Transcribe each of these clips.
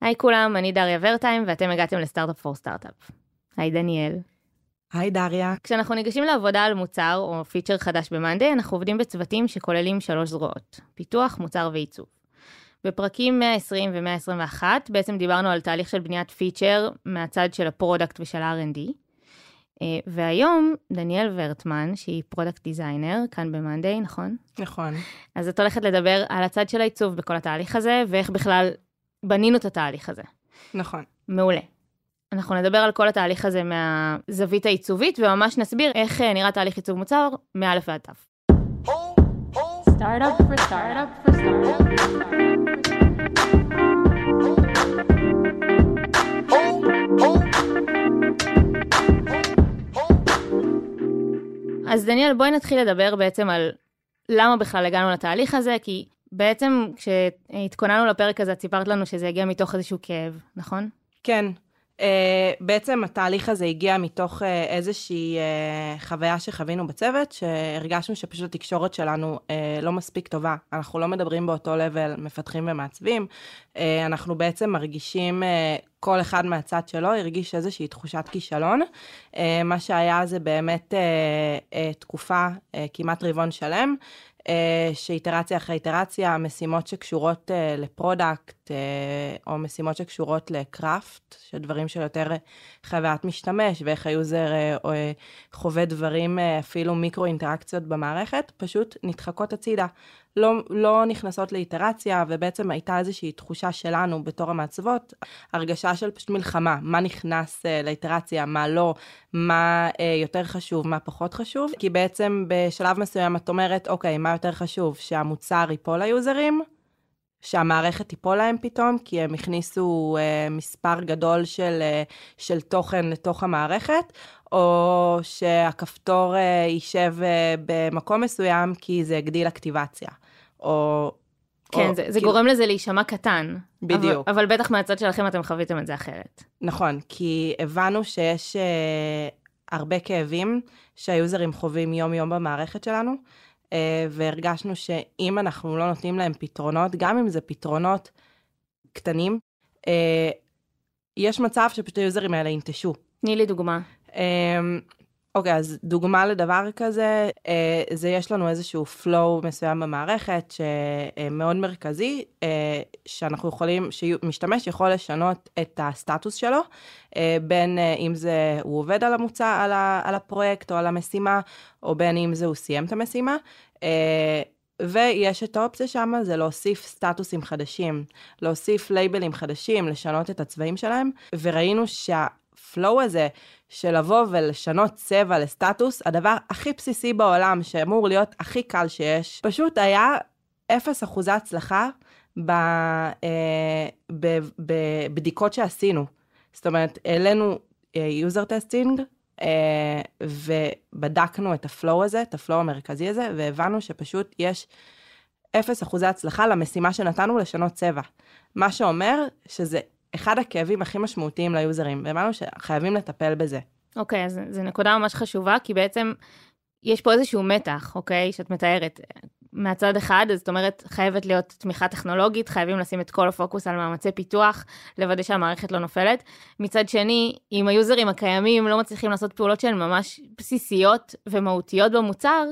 היי כולם, אני דריה ורטהיים, ואתם הגעתם ל Startup for Startup. היי דניאל. היי דריה. כשאנחנו ניגשים לעבודה על מוצר או feature חדש ב monday, אנחנו עובדים בצוותים שכוללים שלוש זרועות, פיתוח, מוצר ועיצוב. בפרקים 120 ו-121 בעצם דיברנו על תהליך של בניית feature מהצד של ה product ושל ה-R&D. אה, והיום דניאל ורטמן, שהיא product designer, כאן ב monday, נכון? נכון. אז את הולכת לדבר על הצד של העיצוב בכל התהליך הזה, ואיך בכלל בנינו את התהליך הזה. נכון. מעולה. אנחנו נדבר על כל התהליך הזה מהזווית העיצובית, וממש נסביר איך אה, נראה תהליך עיצוב מוצר מא' ועד ת'. Startup for startup for startup. אז דניאל, בואי נתחיל לדבר בעצם על למה בכלל הגענו לתהליך הזה, כי בעצם כשהתכוננו לפרק הזה, את סיפרת לנו שזה הגיע מתוך איזשהו כאב, נכון? כן. Uh, בעצם התהליך הזה הגיע מתוך uh, איזושהי uh, חוויה שחווינו בצוות, שהרגשנו שפשוט התקשורת שלנו uh, לא מספיק טובה. אנחנו לא מדברים באותו לבל מפתחים ומעצבים, uh, אנחנו בעצם מרגישים, uh, כל אחד מהצד שלו הרגיש איזושהי תחושת כישלון. אה, מה שהיה זה באמת אה, אה, תקופה, אה, כמעט רבעון שלם, אה, שאיטרציה אחרי איטרציה, משימות שקשורות אה, ל product, אה, או משימות שקשורות ל craft, שדברים של יותר חוויית משתמש, ואיך ה user חווה דברים, אפילו מיקרו אינטראקציות במערכת, פשוט נדחקות הצידה. לא, לא נכנסות לאיטרציה, ובעצם הייתה איזושהי תחושה שלנו בתור המעצבות, הרגשה של פשוט מלחמה, מה נכנס uh, לאיטרציה, מה לא, מה uh, יותר חשוב, מה פחות חשוב, כי בעצם בשלב מסוים את אומרת, אוקיי, מה יותר חשוב, שהמוצר ייפול ליוזרים? שהמערכת תיפול להם פתאום, כי הם הכניסו uh, מספר גדול של, uh, של תוכן לתוך המערכת, או שהכפתור uh, יישב uh, במקום מסוים כי זה הגדיל אקטיבציה. או... כן, או, זה, זה כאילו- גורם לזה להישמע קטן. בדיוק. אבל, אבל בטח מהצד שלכם אתם חוויתם את זה אחרת. נכון, כי הבנו שיש uh, הרבה כאבים שהיוזרים חווים יום-יום במערכת שלנו, והרגשנו שאם אנחנו לא נותנים להם פתרונות, גם אם זה פתרונות קטנים, uh, יש מצב שפשוט היוזרים האלה ינטשו. תני לי דוגמה. אוקיי, אז דוגמה לדבר כזה, אה, זה יש לנו איזשהו flow מסוים במערכת שמאוד מרכזי, אה, שאנחנו יכולים, שמשתמש יכול לשנות את הסטטוס שלו, אה, בין אה, אם זה הוא עובד על המוצע, על, הפרויקט או על המשימה, או בין אם זה הוא סיים את המשימה. אה, ויש את האופציה שם, זה להוסיף סטטוסים חדשים, להוסיף לייבלים חדשים, לשנות את הצבעים שלהם, וראינו שהפלואו הזה של לבוא ולשנות צבע לסטטוס, הדבר הכי בסיסי בעולם, שאמור להיות הכי קל שיש, פשוט היה אפס אחוזי הצלחה אה, בבדיקות שעשינו. זאת אומרת, העלינו user testing, אה, ובדקנו את ה flow הזה, את ה flow המרכזי הזה, והבנו שפשוט יש אפס אחוזי הצלחה למשימה שנתנו לשנות צבע. מה שאומר שזה אחד הכאבים הכי משמעותיים ליוזרים, והבנו שחייבים לטפל בזה. אוקיי, אז זו נקודה ממש חשובה, כי בעצם יש פה איזשהו מתח, אוקיי, שאת מתארת. מהצד אחד, זאת אומרת, חייבת להיות תמיכה טכנולוגית, חייבים לשים את כל הפוקוס על מאמצי פיתוח, לוודא שהמערכת לא נופלת. מצד שני, אם היוזרים הקיימים לא מצליחים לעשות פעולות שהן ממש בסיסיות ומהותיות במוצר,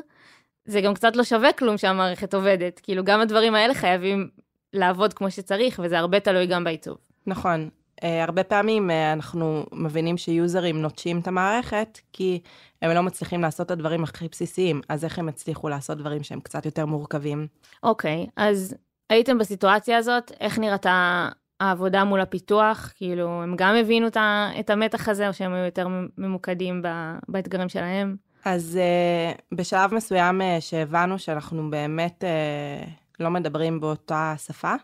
זה גם קצת לא שווה כלום שהמערכת עובדת. כאילו, גם הדברים האלה חייבים לעבוד כמו שצריך, וזה הרבה תלוי גם בעיצוב. נכון. Uh, הרבה פעמים uh, אנחנו מבינים שיוזרים נוטשים את המערכת, כי הם לא מצליחים לעשות את הדברים הכי בסיסיים, אז איך הם הצליחו לעשות דברים שהם קצת יותר מורכבים? אוקיי, אז הייתם בסיטואציה הזאת, איך נראתה העבודה מול הפיתוח? כאילו, הם גם הבינו את ה- את המתח הזה, או שהם היו יותר ממוקדים באתגרים שלהם? אז uh, בשלב מסוים uh, שהבנו שאנחנו באמת uh, לא מדברים באותה שפה,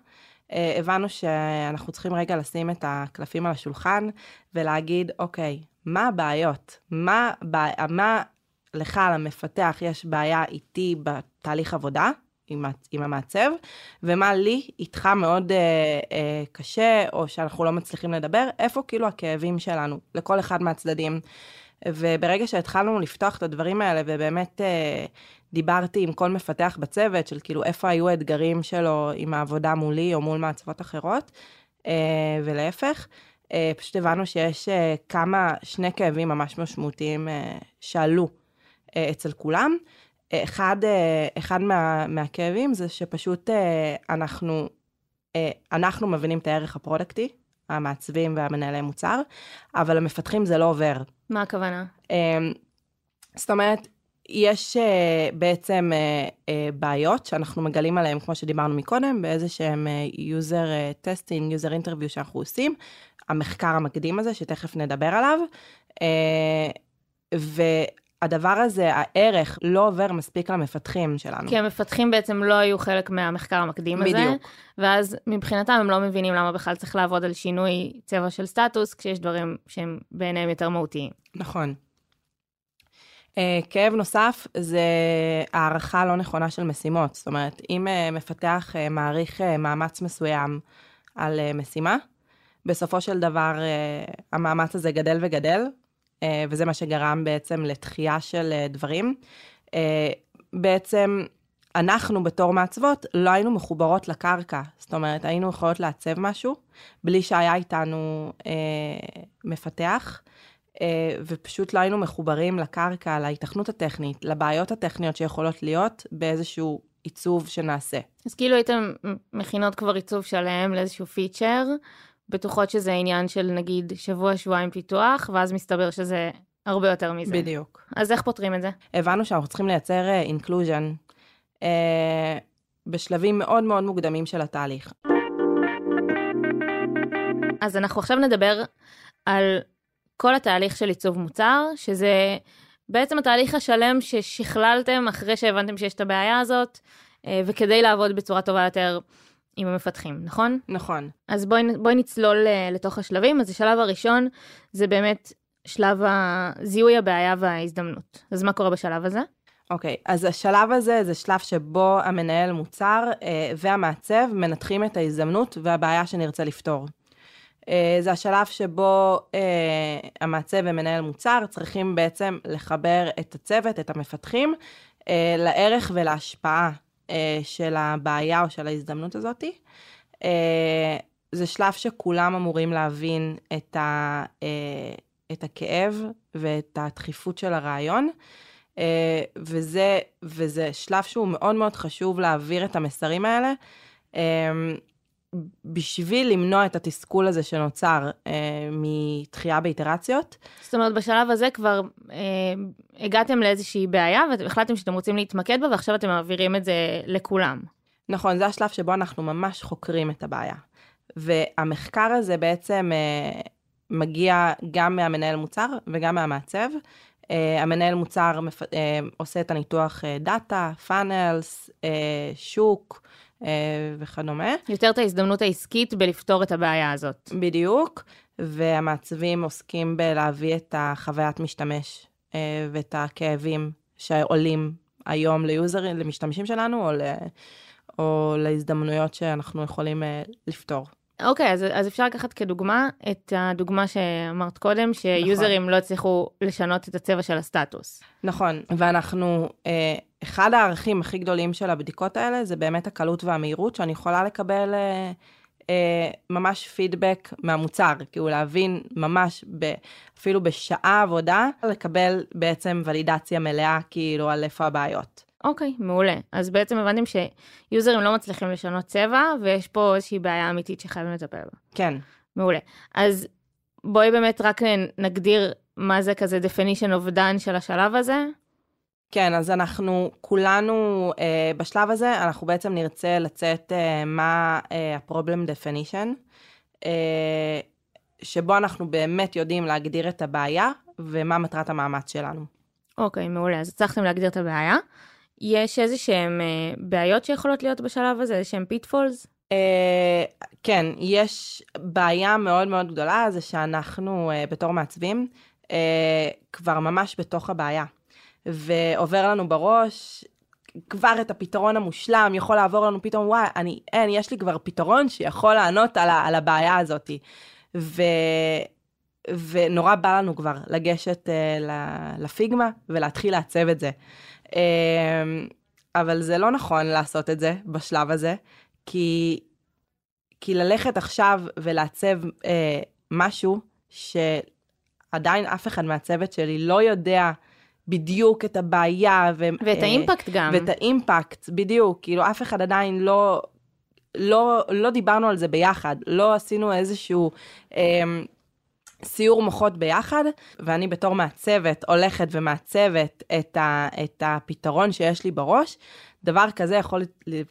הבנו שאנחנו צריכים רגע לשים את הקלפים על השולחן ולהגיד, אוקיי, מה הבעיות? מה, בע... מה לך, למפתח, יש בעיה איתי בתהליך עבודה? עם, עם המעצב, ומה לי איתך מאוד אה, אה, קשה, או שאנחנו לא מצליחים לדבר, איפה כאילו הכאבים שלנו, לכל אחד מהצדדים. וברגע שהתחלנו לפתוח את הדברים האלה, ובאמת אה, דיברתי עם כל מפתח בצוות, של כאילו איפה היו האתגרים שלו עם העבודה מולי או מול מעצבות אחרות, אה, ולהפך. אה, פשוט הבנו שיש אה, כמה, שני כאבים ממש משמעותיים שעלו אצל כולם. אחד, אחד מה, מהכאבים זה שפשוט אנחנו, אנחנו מבינים את הערך הפרודקטי, המעצבים והמנהלי מוצר, אבל המפתחים זה לא עובר. מה הכוונה? אמ, זאת אומרת, יש אה, בעצם אה, אה, בעיות שאנחנו מגלים עליהן, כמו שדיברנו מקודם, באיזה שהם user testing, user interview שאנחנו עושים, המחקר המקדים הזה, שתכף נדבר עליו, והדבר הזה, הערך, לא עובר מספיק למפתחים שלנו. כי המפתחים בעצם לא היו חלק מהמחקר המקדים הזה. בדיוק. ואז מבחינתם הם לא מבינים למה בכלל צריך לעבוד על שינוי צבע של סטטוס, כשיש דברים שהם בעיניהם יותר מהותיים. נכון. Uh, כאב נוסף זה הערכה לא נכונה של משימות. זאת אומרת, אם uh, מפתח uh, מעריך מאמץ מסוים על משימה, בסופו של דבר המאמץ הזה גדל וגדל, וזה מה שגרם בעצם לתחייה של דברים. בעצם אנחנו בתור מעצבות לא היינו מחוברות לקרקע. זאת אומרת, היינו יכולות לעצב משהו בלי שהיה איתנו uh, מפתח. אה, ופשוט לא היינו מחוברים לקרקע, להיתכנות הטכנית, לבעיות הטכניות שיכולות להיות באיזשהו עיצוב שנעשה. אז כאילו הייתם מכינות כבר עיצוב שלם לאיזשהו feature, בטוחות שזה עניין של נגיד שבוע, שבועיים פיתוח, ואז מסתבר שזה הרבה יותר מזה. בדיוק. אז איך פותרים את זה? הבנו שאנחנו צריכים לייצר inclusion אה, אה, בשלבים מאוד מאוד מוקדמים של התהליך. אז אנחנו עכשיו נדבר על כל התהליך של עיצוב מוצר, שזה בעצם התהליך השלם ששכללתם אחרי שהבנתם שיש את הבעיה הזאת, אה, וכדי לעבוד בצורה טובה יותר עם המפתחים, נכון? נכון. אז בואי, בואי נצלול אה, לתוך השלבים. אז השלב הראשון זה באמת שלב זיהוי הבעיה וההזדמנות. אז מה קורה בשלב הזה? אוקיי, okay, אז השלב הזה זה שלב שבו המנהל מוצר אה, והמעצב מנתחים את ההזדמנות והבעיה שנרצה לפתור. אה, זה השלב שבו אה, המעצב ומנהל מוצר צריכים בעצם לחבר את הצוות, את המפתחים, אה, לערך ולהשפעה של הבעיה או של ההזדמנות הזאת. זה שלב שכולם אמורים להבין את, ה, את הכאב ואת הדחיפות של הרעיון. וזה, וזה שלב שהוא מאוד מאוד חשוב להעביר את המסרים האלה. בשביל למנוע את התסכול הזה שנוצר אה, מתחייה באיטרציות. זאת אומרת, בשלב הזה כבר אה, הגעתם לאיזושהי בעיה והחלטתם שאתם רוצים להתמקד בה, ועכשיו אתם מעבירים את זה לכולם. נכון, זה השלב שבו אנחנו ממש חוקרים את הבעיה. והמחקר הזה בעצם אה, מגיע גם מהמנהל מוצר וגם מהמעצב. אה, המנהל מוצר מפ... אה, עושה את הניתוח אה, דאטה, פאנלס, אה, שוק, וכדומה. יותר את ההזדמנות העסקית בלפתור את הבעיה הזאת. בדיוק, והמעצבים עוסקים בלהביא את החוויית משתמש אה, ואת הכאבים שעולים היום ליוזרים, למשתמשים שלנו, או, ל, או להזדמנויות שאנחנו יכולים אה, לפתור. אוקיי, okay, אז, אז אפשר לקחת כדוגמה את הדוגמה שאמרת קודם, שיוזרים נכון. לא הצליחו לשנות את הצבע של הסטטוס. נכון, ואנחנו, אה, אחד הערכים הכי גדולים של הבדיקות האלה זה באמת הקלות והמהירות, שאני יכולה לקבל אה, אה, ממש פידבק מהמוצר, כאילו להבין ממש, ב, אפילו בשעה עבודה, לקבל בעצם ולידציה מלאה, כאילו, על איפה הבעיות. אוקיי, okay, מעולה. אז בעצם הבנתם שיוזרים לא מצליחים לשנות צבע, ויש פה איזושהי בעיה אמיתית שחייבים לטפל בה. כן. מעולה. אז בואי באמת רק נגדיר מה זה כזה definition of done של השלב הזה. כן, אז אנחנו כולנו אה, בשלב הזה, אנחנו בעצם נרצה לצאת אה, מה אה, ה-problem definition, אה, שבו אנחנו באמת יודעים להגדיר את הבעיה ומה מטרת המאמץ שלנו. אוקיי, מעולה. אז הצלחתם להגדיר את הבעיה. יש איזה שהן אה, בעיות שיכולות להיות בשלב הזה, איזה שהן pitfalls? אה, כן, יש בעיה מאוד מאוד גדולה, זה שאנחנו אה, בתור מעצבים אה, כבר ממש בתוך הבעיה. ועובר לנו בראש כבר את הפתרון המושלם, יכול לעבור לנו פתאום, וואי, אני, אין, יש לי כבר פתרון שיכול לענות על, על הבעיה הזאת. ו, ונורא בא לנו כבר לגשת uh, לפיגמה ולהתחיל לעצב את זה. אמ, אבל זה לא נכון לעשות את זה בשלב הזה, כי, כי ללכת עכשיו ולעצב אה, משהו שעדיין אף אחד מהצוות שלי לא יודע בדיוק את הבעיה. ו, ואת אה, האימפקט גם. ואת האימפקט, בדיוק. כאילו, אף אחד עדיין לא, לא, לא דיברנו על זה ביחד. לא עשינו איזשהו אה, סיור מוחות ביחד, ואני בתור מעצבת הולכת ומעצבת את, ה, את הפתרון שיש לי בראש. דבר כזה יכול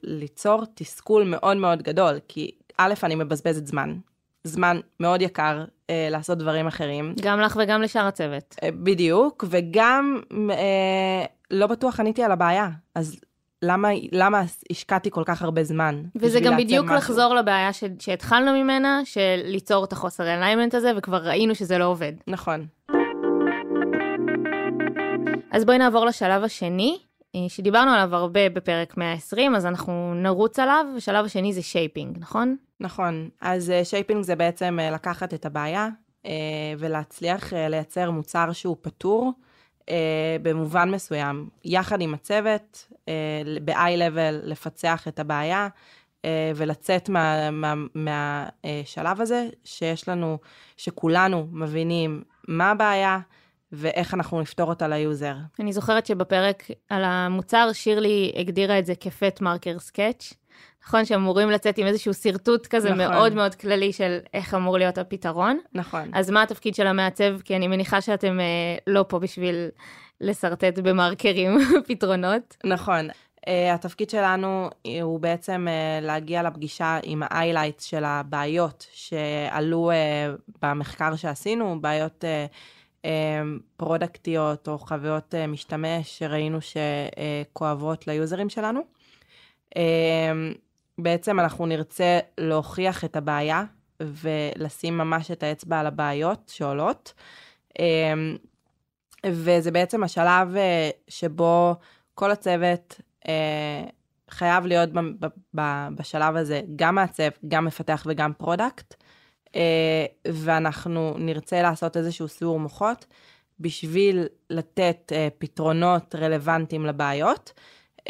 ליצור תסכול מאוד מאוד גדול, כי א', אני מבזבזת זמן. זמן מאוד יקר אה, לעשות דברים אחרים. גם לך וגם לשאר הצוות. אה, בדיוק, וגם אה, לא בטוח עניתי על הבעיה. אז למה, למה השקעתי כל כך הרבה זמן? וזה גם בדיוק משהו? לחזור לבעיה ש... שהתחלנו ממנה, של ליצור את החוסר אליימנט הזה, וכבר ראינו שזה לא עובד. נכון. אז בואי נעבור לשלב השני, שדיברנו עליו הרבה בפרק 120, אז אנחנו נרוץ עליו, השלב השני זה shaping, נכון? נכון. אז shaping זה בעצם אה, לקחת את הבעיה אה, ולהצליח אה, לייצר מוצר שהוא פתור אה, במובן מסוים, יחד עם הצוות, אה, ב-high-level, לפצח את הבעיה אה, ולצאת מהשלב מה, מה, מהשלב הזה, שיש לנו, שכולנו מבינים מה הבעיה ואיך אנחנו נפתור אותה ל user. אני זוכרת שבפרק על המוצר, שירלי הגדירה את זה כ fat marker sketch. נכון שאמורים לצאת עם איזשהו שרטוט כזה נכון. מאוד מאוד כללי של איך אמור להיות הפתרון. נכון. אז מה התפקיד של המעצב? כי אני מניחה שאתם אה, לא פה בשביל לשרטט במרקרים פתרונות. נכון. אה, התפקיד שלנו הוא בעצם אה, להגיע לפגישה עם ה-highlights של הבעיות שעלו אה, במחקר שעשינו, בעיות אה, פרודקטיות או חוויות אה, משתמש שראינו שכואבות ליוזרים שלנו. אה, בעצם אנחנו נרצה להוכיח את הבעיה ולשים ממש את האצבע על הבעיות שעולות. אה, וזה בעצם השלב אה, שבו כל הצוות אה, חייב להיות בשלב הזה גם מעצב, גם מפתח וגם product, אה, ואנחנו נרצה לעשות איזשהו סיעור מוחות בשביל לתת אה, פתרונות רלוונטיים לבעיות,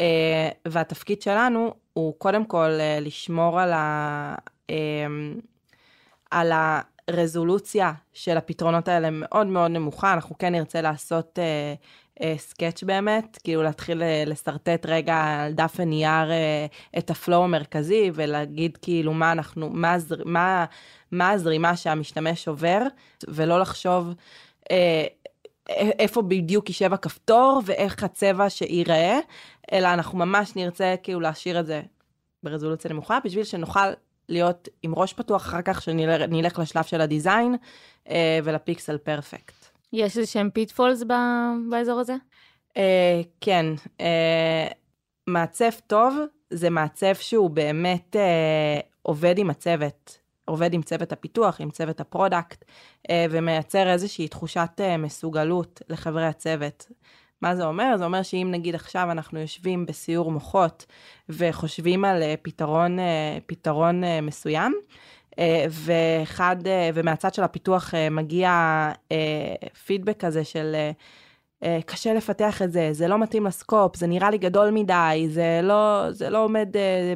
אה, והתפקיד שלנו הוא קודם כל אה, לשמור על, ה, אה, על הרזולוציה של הפתרונות האלה מאוד מאוד נמוכה, אנחנו כן נרצה לעשות... אה, sketch באמת, כאילו להתחיל לשרטט רגע על דף הנייר את ה flow המרכזי ולהגיד כאילו מה אנחנו, מה, מה, מה הזרימה שהמשתמש עובר, ולא לחשוב אה, איפה בדיוק יישב הכפתור ואיך הצבע שייראה, אלא אנחנו ממש נרצה כאילו להשאיר את זה ברזולוציה נמוכה, בשביל שנוכל להיות עם ראש פתוח אחר כך, שנלך לשלב של ה design אה, ול pixel perfect. יש איזה שהם pitfalls באזור הזה? אה, כן, אה, מעצב טוב זה מעצב שהוא באמת אה, עובד עם הצוות, עובד עם צוות הפיתוח, עם צוות ה product, אה, ומייצר איזושהי תחושת אה, מסוגלות לחברי הצוות. מה זה אומר? זה אומר שאם נגיד עכשיו אנחנו יושבים בסיעור מוחות וחושבים על אה, פתרון, פתרון מסוים, ואחד, ומהצד של הפיתוח מגיע פידבק כזה של קשה לפתח את זה, זה לא מתאים לסקופ, זה נראה לי גדול מדי, זה לא, זה לא עומד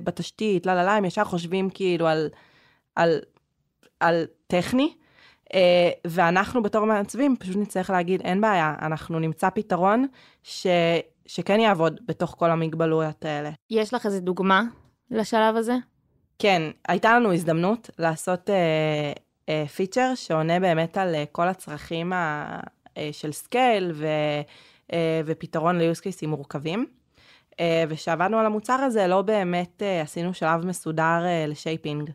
בתשתית, לא, לא, לא, הם ישר חושבים כאילו על, על, על טכני, uh, ואנחנו בתור מעצבים פשוט נצטרך להגיד, אין בעיה, אנחנו נמצא פתרון ש, שכן יעבוד בתוך כל המגבלויות האלה. יש לך איזה דוגמה לשלב הזה? כן, הייתה לנו הזדמנות לעשות אה, אה, פיצ'ר שעונה באמת על אה, כל הצרכים ה, אה, של scale ו, אה, ופתרון ל-use cases מורכבים. אה, וכשעבדנו על המוצר הזה, לא באמת אה, עשינו שלב מסודר אה, ל shaping.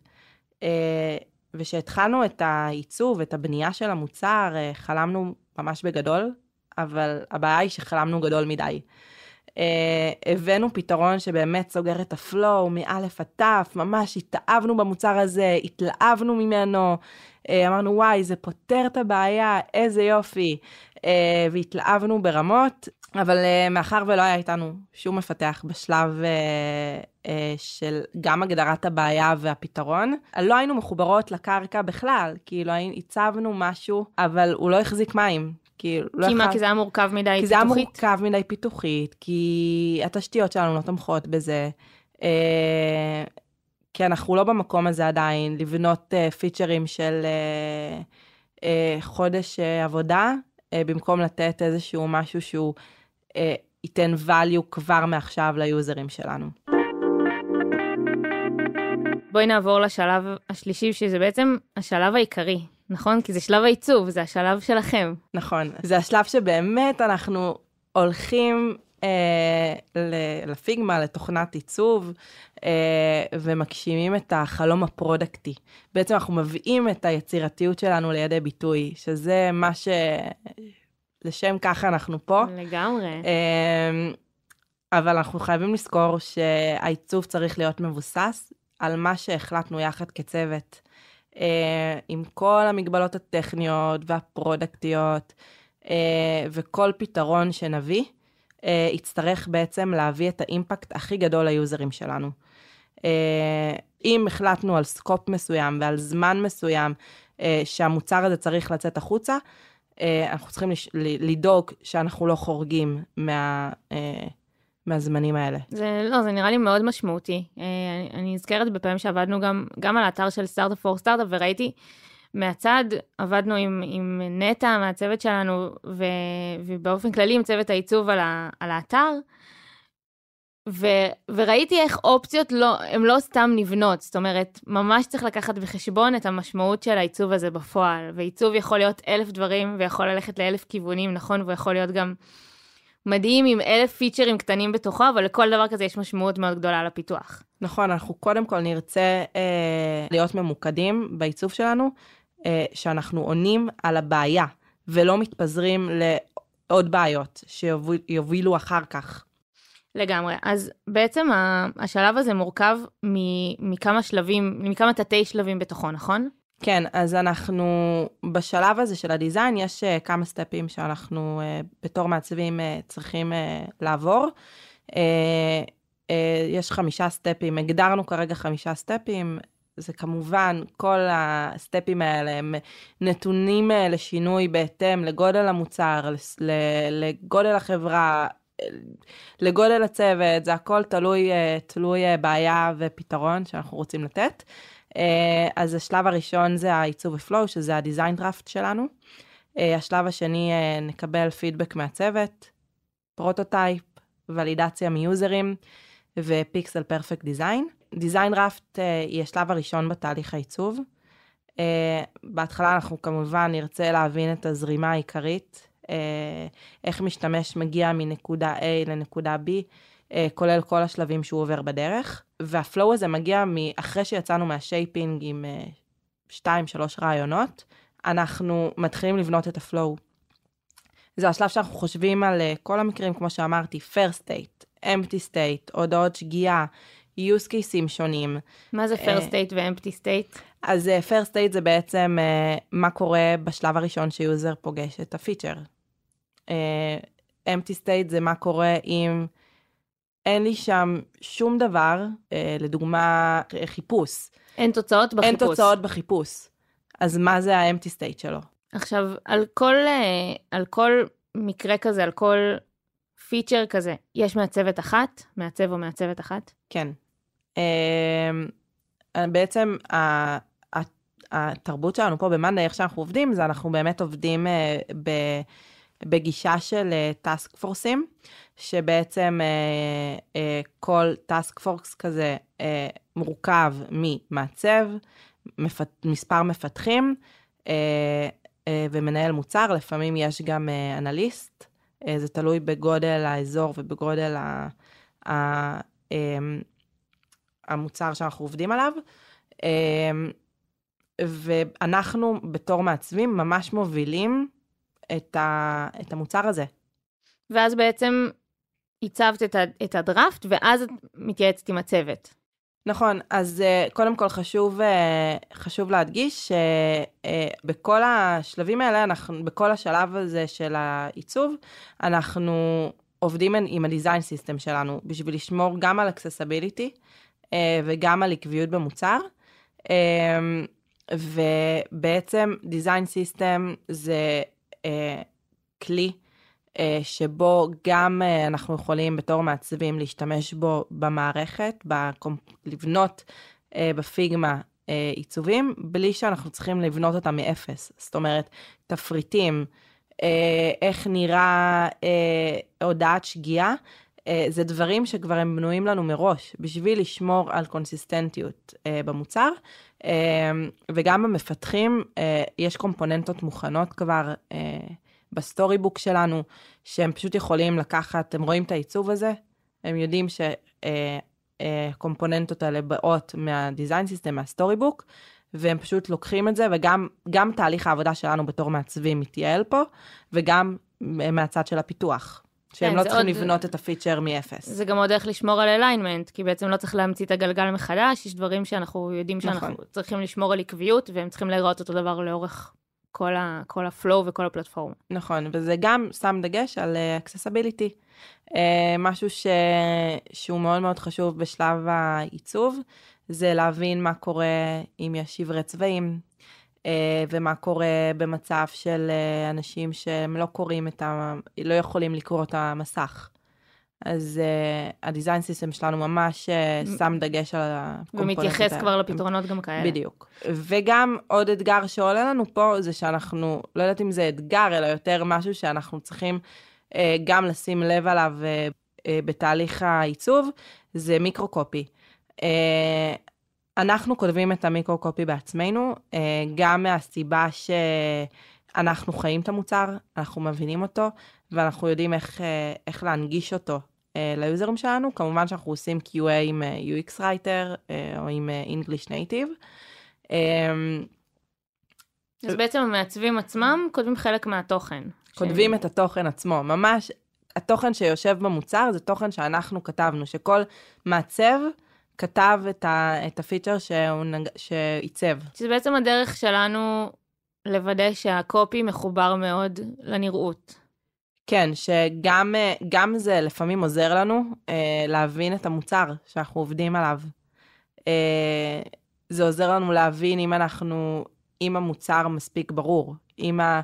אה, וכשהתחלנו את העיצוב, את הבנייה של המוצר, אה, חלמנו ממש בגדול, אבל הבעיה היא שחלמנו גדול מדי. אה, הבאנו פתרון שבאמת סוגר את ה flow מאלף עד תו, ממש התאהבנו במוצר הזה, התלהבנו ממנו, אמרנו וואי זה פותר את הבעיה, איזה יופי, והתלהבנו ברמות, אבל uh, מאחר ולא היה איתנו שום מפתח בשלב uh, uh, של גם הגדרת הבעיה והפתרון, לא היינו מחוברות לקרקע בכלל, כאילו הצבנו משהו, אבל הוא לא החזיק מים. כי, לא כי מה, כי זה היה מורכב מדי כי פיתוחית? כי זה היה מורכב מדי פיתוחית, כי התשתיות שלנו לא תומכות בזה. אה, כי אנחנו לא במקום הזה עדיין, לבנות uh, פיצ'רים של uh, uh, חודש uh, עבודה, uh, במקום לתת איזשהו משהו שהוא uh, ייתן value כבר מעכשיו ליוזרים שלנו. בואי נעבור לשלב השלישי, שזה בעצם השלב העיקרי, נכון? כי זה שלב העיצוב, זה השלב שלכם. נכון, זה השלב שבאמת אנחנו הולכים אה, לפיגמה, לתוכנת עיצוב, אה, ומגשימים את החלום הפרודקטי. בעצם אנחנו מביאים את היצירתיות שלנו לידי ביטוי, שזה מה ש... לשם ככה אנחנו פה. לגמרי. אה, אבל אנחנו חייבים לזכור שהעיצוב צריך להיות מבוסס על מה שהחלטנו יחד כצוות, אה, עם כל המגבלות הטכניות והפרודקטיות, אה, וכל פתרון שנביא, אה, יצטרך בעצם להביא את ה impact הכי גדול ליוזרים שלנו. אם החלטנו על scope מסוים ועל זמן מסוים שהמוצר הזה צריך לצאת החוצה, אנחנו צריכים לש- לדאוג שאנחנו לא חורגים מה... אה, מהזמנים האלה. זה לא, זה נראה לי מאוד משמעותי. אה, אני, אני נזכרת בפעמים שעבדנו גם, גם על האתר של Startup for Startup, וראיתי מהצד, עבדנו עם, עם נטע מהצוות שלנו, ו, ובאופן כללי עם צוות העיצוב על, ה, על האתר, ו, וראיתי איך אופציות לא, הן לא סתם נבנות, זאת אומרת, ממש צריך לקחת בחשבון את המשמעות של העיצוב הזה בפועל, ועיצוב יכול להיות אלף דברים, ויכול ללכת לאלף כיוונים, נכון? והוא יכול להיות גם מדהים עם אלף פיצ'רים קטנים בתוכו, אבל לכל דבר כזה יש משמעות מאוד גדולה לפיתוח. נכון, אנחנו קודם כל נרצה אה, להיות ממוקדים בעיצוב שלנו, אה, שאנחנו עונים על הבעיה, ולא מתפזרים לעוד בעיות שיובילו אחר כך. לגמרי. אז בעצם השלב הזה מורכב מכמה שלבים, מכמה תתי שלבים בתוכו, נכון? כן, אז אנחנו, בשלב הזה של הדיזיין, יש uh, כמה סטפים שאנחנו uh, בתור מעצבים uh, צריכים לעבור. יש חמישה סטפים, הגדרנו כרגע חמישה סטפים. זה כמובן, כל הסטפים האלה הם נתונים לשינוי בהתאם לגודל המוצר, לגודל החברה, לגודל הצוות, זה הכל תלוי, uh, תלוי uh, בעיה ופתרון שאנחנו רוצים לתת. אה, אז השלב הראשון זה העיצוב ופלואו, שזה הדיזיין דראפט שלנו. אה, השלב השני, אה, נקבל פידבק מהצוות, prototype, ולידציה מיוזרים ו pixel perfect design. design draft היא השלב הראשון בתהליך העיצוב. אה, בהתחלה אנחנו כמובן נרצה להבין את הזרימה העיקרית, אה, איך משתמש מגיע מנקודה A לנקודה B, אה, כולל כל השלבים שהוא עובר בדרך. וה flow הזה מגיע אחרי שיצאנו מה shaping עם 2-3 רעיונות, אנחנו מתחילים לבנות את ה flow. זה השלב שאנחנו חושבים על אה, כל המקרים, כמו שאמרתי, first state, empty state, הודעות שגיאה, use cases שונים. מה זה אה, first state ו-empty state? אז אה, first state זה בעצם אה, מה קורה בשלב הראשון שיוזר פוגש את הפיצ'ר. אה, empty state זה מה קורה אם אין לי שם שום דבר, אה, לדוגמה אה, חיפוש. אין תוצאות בחיפוש. אין תוצאות בחיפוש. אז מה זה ה-empty state שלו? עכשיו, על כל, אה, על כל מקרה כזה, על כל פיצ'ר כזה, יש מעצבת אחת, מעצב או מעצבת אחת? כן. אה, בעצם ה- ה- התרבות שלנו פה במאנדיי, איך שאנחנו עובדים, זה אנחנו באמת עובדים אה, ב- בגישה של טאסק פורסים, שבעצם אה, אה, כל טאסק פורס כזה אה, מורכב ממעצב, מפת- מספר מפתחים אה, אה, ומנהל מוצר, לפעמים יש גם אה, אנליסט, אה, זה תלוי בגודל האזור ובגודל ה... ה- אה, המוצר שאנחנו עובדים עליו. אמ, ואנחנו בתור מעצבים ממש מובילים את, ה, את המוצר הזה. ואז בעצם הצבת את, ה, את הדראפט, ואז את מתייעצת עם הצוות. נכון, אז uh, קודם כל חשוב, uh, חשוב להדגיש שבכל השלבים האלה, אנחנו, בכל השלב הזה של העיצוב, אנחנו עובדים עם הדיזיין סיסטם שלנו בשביל לשמור גם על accessibility וגם על עקביות במוצר. ובעצם design system זה כלי uh, שבו גם אה, אנחנו יכולים בתור מעצבים להשתמש בו במערכת, בקומפ... לבנות אה, ב Figma אה, עיצובים, בלי שאנחנו צריכים לבנות אותם מאפס. זאת אומרת, תפריטים, אה, איך נראה אה, הודעת שגיאה, אה, זה דברים שכבר הם בנויים לנו מראש, בשביל לשמור על קונסיסטנטיות אה, במוצר. אה, וגם במפתחים, אה, יש קומפוננטות מוכנות כבר אה, ב Storybook שלנו, שהם פשוט יכולים לקחת, הם רואים את העיצוב הזה, הם יודעים שהקומפוננטות האלה באות מה design system, מה Storybook, והם פשוט לוקחים את זה, וגם גם תהליך העבודה שלנו בתור מעצבים מתייעל פה, וגם מהצד של הפיתוח. שהם כן, לא צריכים עוד- לבנות את הפיצ'ר מאפס. זה גם עוד איך לשמור על alignment, כי בעצם לא צריך להמציא את הגלגל מחדש, יש דברים שאנחנו יודעים שאנחנו נכון. צריכים לשמור על עקביות, והם צריכים להיראות אותו דבר לאורך כל, ה, כל ה flow וכל הפלטפורמה. נכון, וזה גם שם דגש על accessibility. אה, משהו ש... שהוא מאוד מאוד חשוב בשלב העיצוב, זה להבין מה קורה אם יש עיוורי צבעים, אה, ומה קורה במצב של אה, אנשים שהם לא קוראים את ה... לא יכולים לקרוא את המסך. אז uh, הדיזיין סיסטם שלנו ממש אה, שם דגש על הקומפוננטות ומתייחס. כבר לפתרונות גם כאלה. בדיוק. וגם עוד אתגר שעולה לנו פה זה שאנחנו, לא יודעת אם זה אתגר, אלא יותר משהו שאנחנו צריכים אה, גם לשים לב עליו אה, אה, בתהליך העיצוב, זה מיקרו-קופי. אנחנו כותבים את המיקרו-קופי בעצמנו, אה, גם מהסיבה שאנחנו חיים את המוצר, אנחנו מבינים אותו, ואנחנו יודעים איך, אה, איך להנגיש אותו אה, ליוזרים שלנו. כמובן שאנחנו עושים QA עם UX Writer או עם English Native. אז בעצם המעצבים עצמם כותבים חלק מהתוכן. כותבים את התוכן עצמו, ממש, התוכן שיושב במוצר זה תוכן שאנחנו כתבנו, שכל מעצב כתב את, ה, את הפיצ'ר שהוא נג, שעיצב. שזה בעצם הדרך שלנו לוודא שהקופי מחובר מאוד לנראות. כן, שגם גם זה לפעמים עוזר לנו אה, להבין את המוצר שאנחנו עובדים עליו. אה, זה עוזר לנו להבין אם אנחנו, אם המוצר מספיק ברור, אם ה,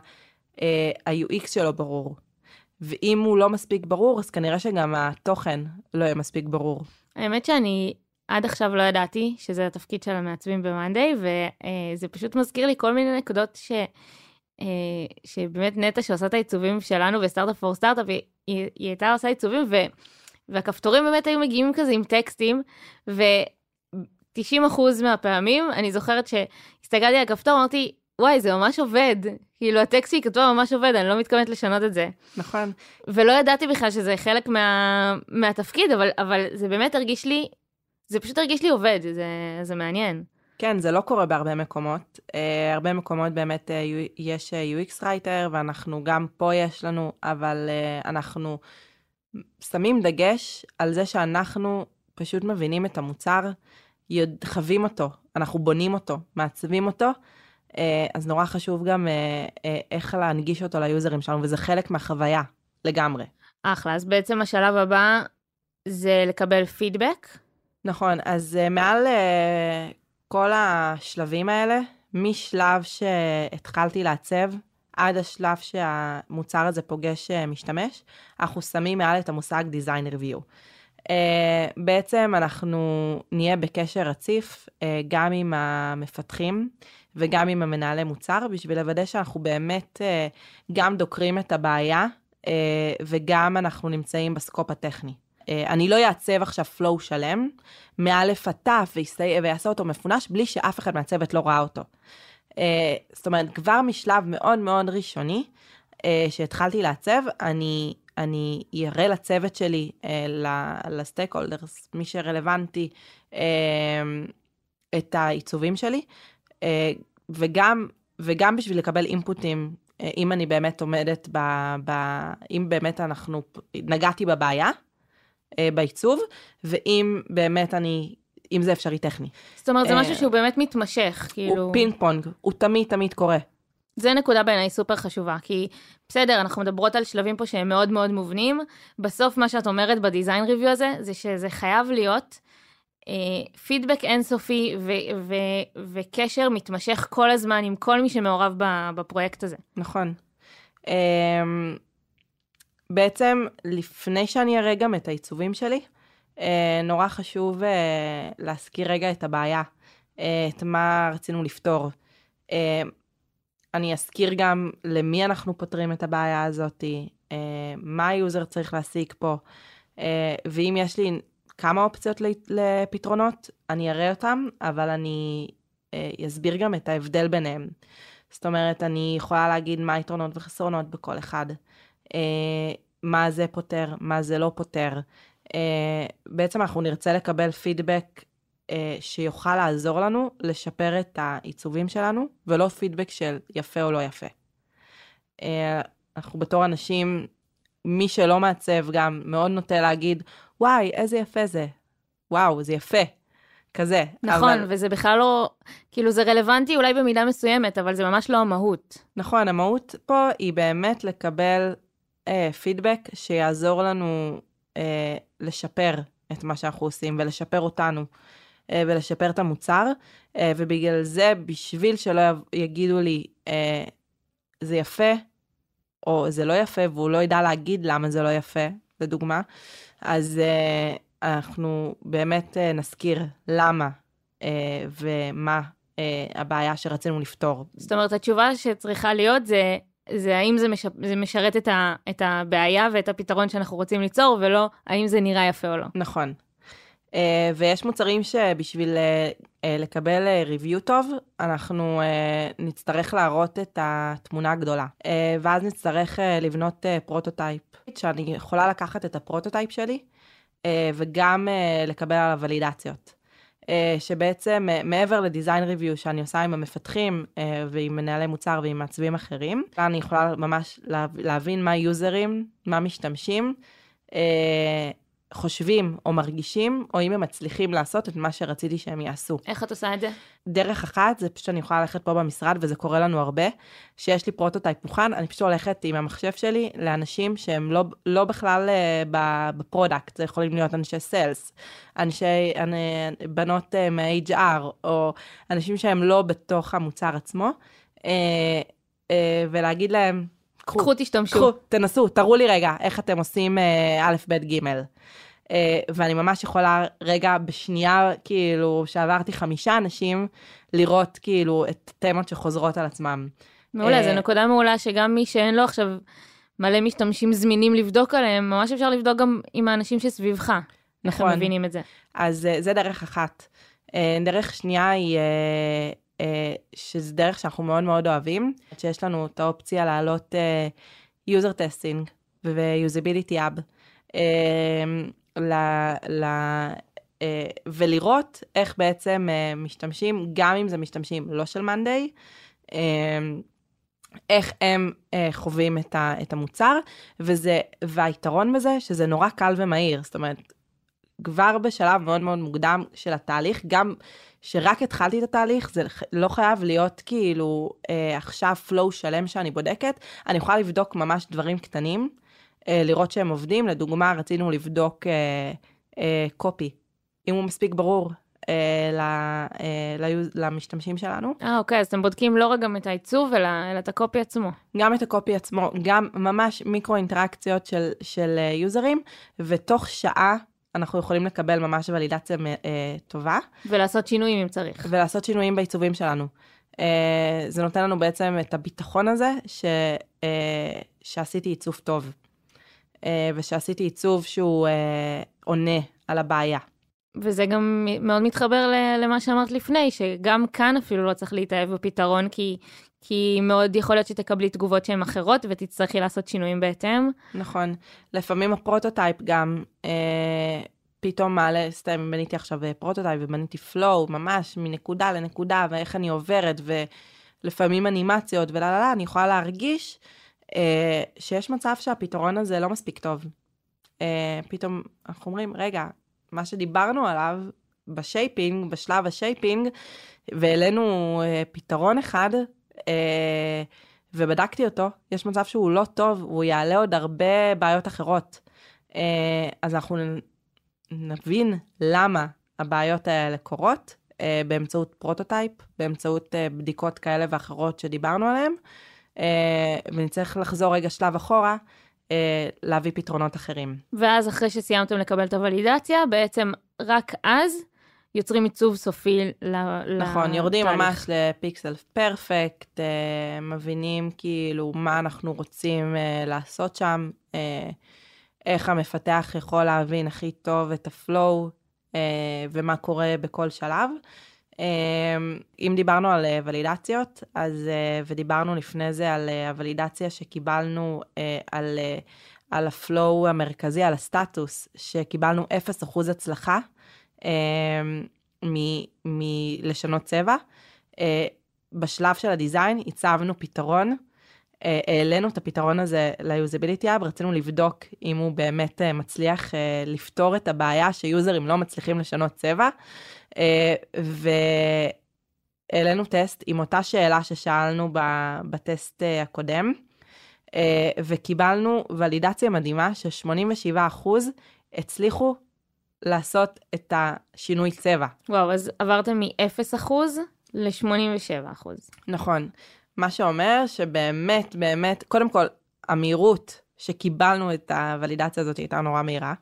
אה, ה-UX שלו ברור. ואם הוא לא מספיק ברור, אז כנראה שגם התוכן לא יהיה מספיק ברור. האמת שאני עד עכשיו לא ידעתי שזה התפקיד של המעצבים ב-Monday, וזה פשוט מזכיר לי כל מיני נקודות ש... אה, שבאמת נטע שעושה את העיצובים שלנו בסטארט-אפ פור סטארט-אפ, היא, היא, היא הייתה עושה עיצובים ו, והכפתורים באמת היו מגיעים כזה עם טקסטים, ו-90% מהפעמים אני זוכרת שהסתכלתי על הכפתור, אמרתי, וואי, זה ממש עובד. כאילו, הטקסט שהיא כתבה ממש עובד, אני לא מתכוונת לשנות את זה. נכון. ולא ידעתי בכלל שזה חלק מה, מהתפקיד, אבל, אבל זה באמת הרגיש לי, זה פשוט הרגיש לי עובד, זה, זה מעניין. כן, זה לא קורה בהרבה מקומות. Uh, הרבה מקומות באמת uh, יש uh, UX writer, ואנחנו גם פה יש לנו, אבל uh, אנחנו שמים דגש על זה שאנחנו פשוט מבינים את המוצר, חווים אותו, אנחנו בונים אותו, מעצבים אותו, uh, אז נורא חשוב גם uh, uh, איך להנגיש אותו ליוזרים שלנו, וזה חלק מהחוויה לגמרי. אחלה, אז בעצם השלב הבא זה לקבל פידבק. נכון, אז uh, מעל uh, כל השלבים האלה, משלב שהתחלתי לעצב עד השלב שהמוצר הזה פוגש uh, משתמש, אנחנו שמים מעל את המושג Design Review. Uh, בעצם אנחנו נהיה בקשר רציף uh, גם עם המפתחים וגם עם המנהלי מוצר, בשביל לוודא שאנחנו באמת uh, גם דוקרים את הבעיה uh, וגם אנחנו נמצאים בסקופ הטכני. Uh, אני לא אעצב עכשיו flow שלם, מאלף עד תף ויעשה אותו מפונש בלי שאף אחד מהצוות לא ראה אותו. Uh, זאת אומרת, כבר משלב מאוד מאוד ראשוני uh, שהתחלתי לעצב, אני, אני אראה לצוות שלי, לסטייק הולדרס, מי שרלוונטי, את העיצובים שלי, וגם, וגם בשביל לקבל אינפוטים, אם אני באמת עומדת ב... ב אם באמת אנחנו, נגעתי בבעיה, אה, בעיצוב, ואם באמת אני, אם זה אפשרי טכני. זאת אומרת, זה אה, משהו שהוא באמת מתמשך, כאילו... הוא פינג פונג, הוא תמיד תמיד קורה. זה נקודה בעיניי סופר חשובה, כי בסדר, אנחנו מדברות על שלבים פה שהם מאוד מאוד מובנים, בסוף מה שאת אומרת ב design review הזה, זה שזה חייב להיות אה, פידבק אינסופי ו- ו- וקשר מתמשך כל הזמן עם כל מי שמעורב בפרויקט הזה. נכון. אמ, בעצם, לפני שאני אראה גם את העיצובים שלי, אה, נורא חשוב אה, להזכיר רגע את הבעיה. אה, את מה רצינו לפתור. אני אזכיר גם למי אנחנו פותרים את הבעיה הזאת, מה ה user צריך להשיג פה, ואם יש לי כמה אופציות לפתרונות, אני אראה אותם, אבל אני אסביר גם את ההבדל ביניהם. זאת אומרת, אני יכולה להגיד מה היתרונות וחסרונות בכל אחד, מה זה פותר, מה זה לא פותר. בעצם אנחנו נרצה לקבל פידבק שיוכל לעזור לנו לשפר את העיצובים שלנו, ולא פידבק של יפה או לא יפה. אנחנו בתור אנשים, מי שלא מעצב גם מאוד נוטה להגיד, וואי, איזה יפה זה. וואו, זה יפה. כזה. נכון, אבל... וזה בכלל לא, כאילו זה רלוונטי אולי במידה מסוימת, אבל זה ממש לא המהות. נכון, המהות פה היא באמת לקבל אה, פידבק שיעזור לנו אה, לשפר את מה שאנחנו עושים ולשפר אותנו. אה, ולשפר את המוצר, אה, ובגלל זה, בשביל שלא יגידו לי, אה, זה יפה, או זה לא יפה, והוא לא ידע להגיד למה זה לא יפה, לדוגמה, אז uh, אנחנו באמת uh, נזכיר למה אה, ומה אה, הבעיה שרצינו לפתור. זאת אומרת, התשובה שצריכה להיות זה, זה האם זה, מש, זה משרת את, ה, את הבעיה ואת הפתרון שאנחנו רוצים ליצור, ולא האם זה נראה יפה או לא. נכון. אה, ויש מוצרים שבשביל אה, אה, לקבל review טוב, אנחנו אה, נצטרך להראות את התמונה הגדולה. אה, ואז נצטרך אה, לבנות אה, prototype, שאני יכולה לקחת את ה prototype שלי, אה, וגם אה, לקבל עליו ולידציות. Uh, שבעצם uh, מעבר לדיזיין ריוויו שאני עושה עם המפתחים אה, ועם מנהלי מוצר ועם מעצבים אחרים, אני יכולה ממש להבין מה יוזרים, מה משתמשים. חושבים או מרגישים, או אם הם מצליחים לעשות את מה שרציתי שהם יעשו. איך את עושה את זה? דרך אחת, זה פשוט שאני יכולה ללכת פה במשרד, וזה קורה לנו הרבה, שיש לי prototype מוכן, אני פשוט הולכת עם המחשב שלי לאנשים שהם לא, לא בכלל אה, ב product, זה יכולים להיות אנשי sales, אנשי, אני, בנות אה, מ-HR, או אנשים שהם לא בתוך המוצר עצמו, אה, אה, ולהגיד להם, קחו, קחו תשתמשו. קחו, תנסו, תראו לי רגע איך אתם עושים א', ב', ג'. ואני ממש יכולה רגע בשנייה, כאילו, שעברתי חמישה אנשים, לראות כאילו את תמות שחוזרות על עצמם. מעולה, זו נקודה מעולה שגם מי שאין לו עכשיו מלא משתמשים זמינים לבדוק עליהם, ממש אפשר לבדוק גם עם האנשים שסביבך. נכון. איך הם מבינים את זה. אז זה דרך אחת. דרך שנייה היא אה, שזה דרך שאנחנו מאוד מאוד אוהבים, שיש לנו את האופציה להעלות uh, user testing ו-usability hub, ל, uh, ולראות איך בעצם uh, משתמשים, גם אם זה משתמשים לא של מאנדיי, uh, איך הם uh, חווים את, ה, את המוצר, וזה, והיתרון בזה שזה נורא קל ומהיר, זאת אומרת, כבר בשלב מאוד מאוד מוקדם של התהליך, גם שרק התחלתי את התהליך, זה לא חייב להיות כאילו אה, עכשיו flow שלם שאני בודקת, אני יכולה לבדוק ממש דברים קטנים, אה, לראות שהם עובדים, לדוגמה רצינו לבדוק אה, אה, קופי, אם הוא מספיק ברור. אה, ל, אה, למשתמשים שלנו. אה, אוקיי, אז אתם בודקים לא רק גם את העיצוב, אלא, אלא את הקופי עצמו. גם את הקופי עצמו, גם ממש מיקרו אינטראקציות של, של אה, יוזרים, ותוך שעה אנחנו יכולים לקבל ממש ולידציה אה, טובה. ולעשות שינויים אם צריך. ולעשות שינויים בעיצובים שלנו. אה, זה נותן לנו בעצם את הביטחון הזה ש, אה, שעשיתי עיצוב טוב. אה, ושעשיתי עיצוב שהוא אה, עונה על הבעיה. וזה גם מאוד מתחבר למה שאמרת לפני, שגם כאן אפילו לא צריך להתאהב בפתרון, כי כי מאוד יכול להיות שתקבלי תגובות שהן אחרות ותצטרכי לעשות שינויים בהתאם. נכון. לפעמים ה prototype גם אה, פתאום מעלה, סתם בניתי עכשיו אה, prototype ובניתי flow ממש מנקודה לנקודה ואיך אני עוברת ולפעמים אנימציות ולה לה לה, אני יכולה להרגיש אה, שיש מצב שהפתרון הזה לא מספיק טוב. אה, פתאום אנחנו אומרים, רגע, מה שדיברנו עליו ב shaping, בשלב ה shaping, והעלינו אה, פתרון אחד, ובדקתי אותו, יש מצב שהוא לא טוב, הוא יעלה עוד הרבה בעיות אחרות. אה, אז אנחנו נבין למה הבעיות האלה קורות אה, באמצעות prototype, באמצעות אה, בדיקות כאלה ואחרות שדיברנו עליהן, אה, ונצטרך לחזור רגע שלב אחורה. אה, להביא פתרונות אחרים. ואז אחרי שסיימתם לקבל את הוולידציה, בעצם רק אז יוצרים עיצוב סופי ל- נכון, יורדים לתהליך. ממש לפיקסל פרפקט, אה, מבינים כאילו מה אנחנו רוצים אה, לעשות שם, אה, איך המפתח יכול להבין הכי טוב את הפלואו אה, ומה קורה בכל שלב. אה, אם דיברנו על אה, ולידציות, אז, אה, ודיברנו לפני זה על אה, הוולידציה שקיבלנו אה, על, אה, על הפלואו המרכזי, על הסטטוס, שקיבלנו 0% הצלחה. מלשנות צבע. אה, בשלב של הדיזיין הצבנו פתרון, אה, העלינו את הפתרון הזה ל-usability app, רצינו לבדוק אם הוא באמת אה, מצליח לפתור את הבעיה שיוזרים לא מצליחים לשנות צבע, והעלינו טסט עם אותה שאלה ששאלנו בטסט הקודם, וקיבלנו ולידציה מדהימה ש-87% הצליחו לעשות את השינוי צבע. וואו, אז עברתם מ-0% ל-87%. נכון. מה שאומר שבאמת, באמת, קודם כל, המהירות שקיבלנו את הוולידציה הזאת הייתה נורא מהירה,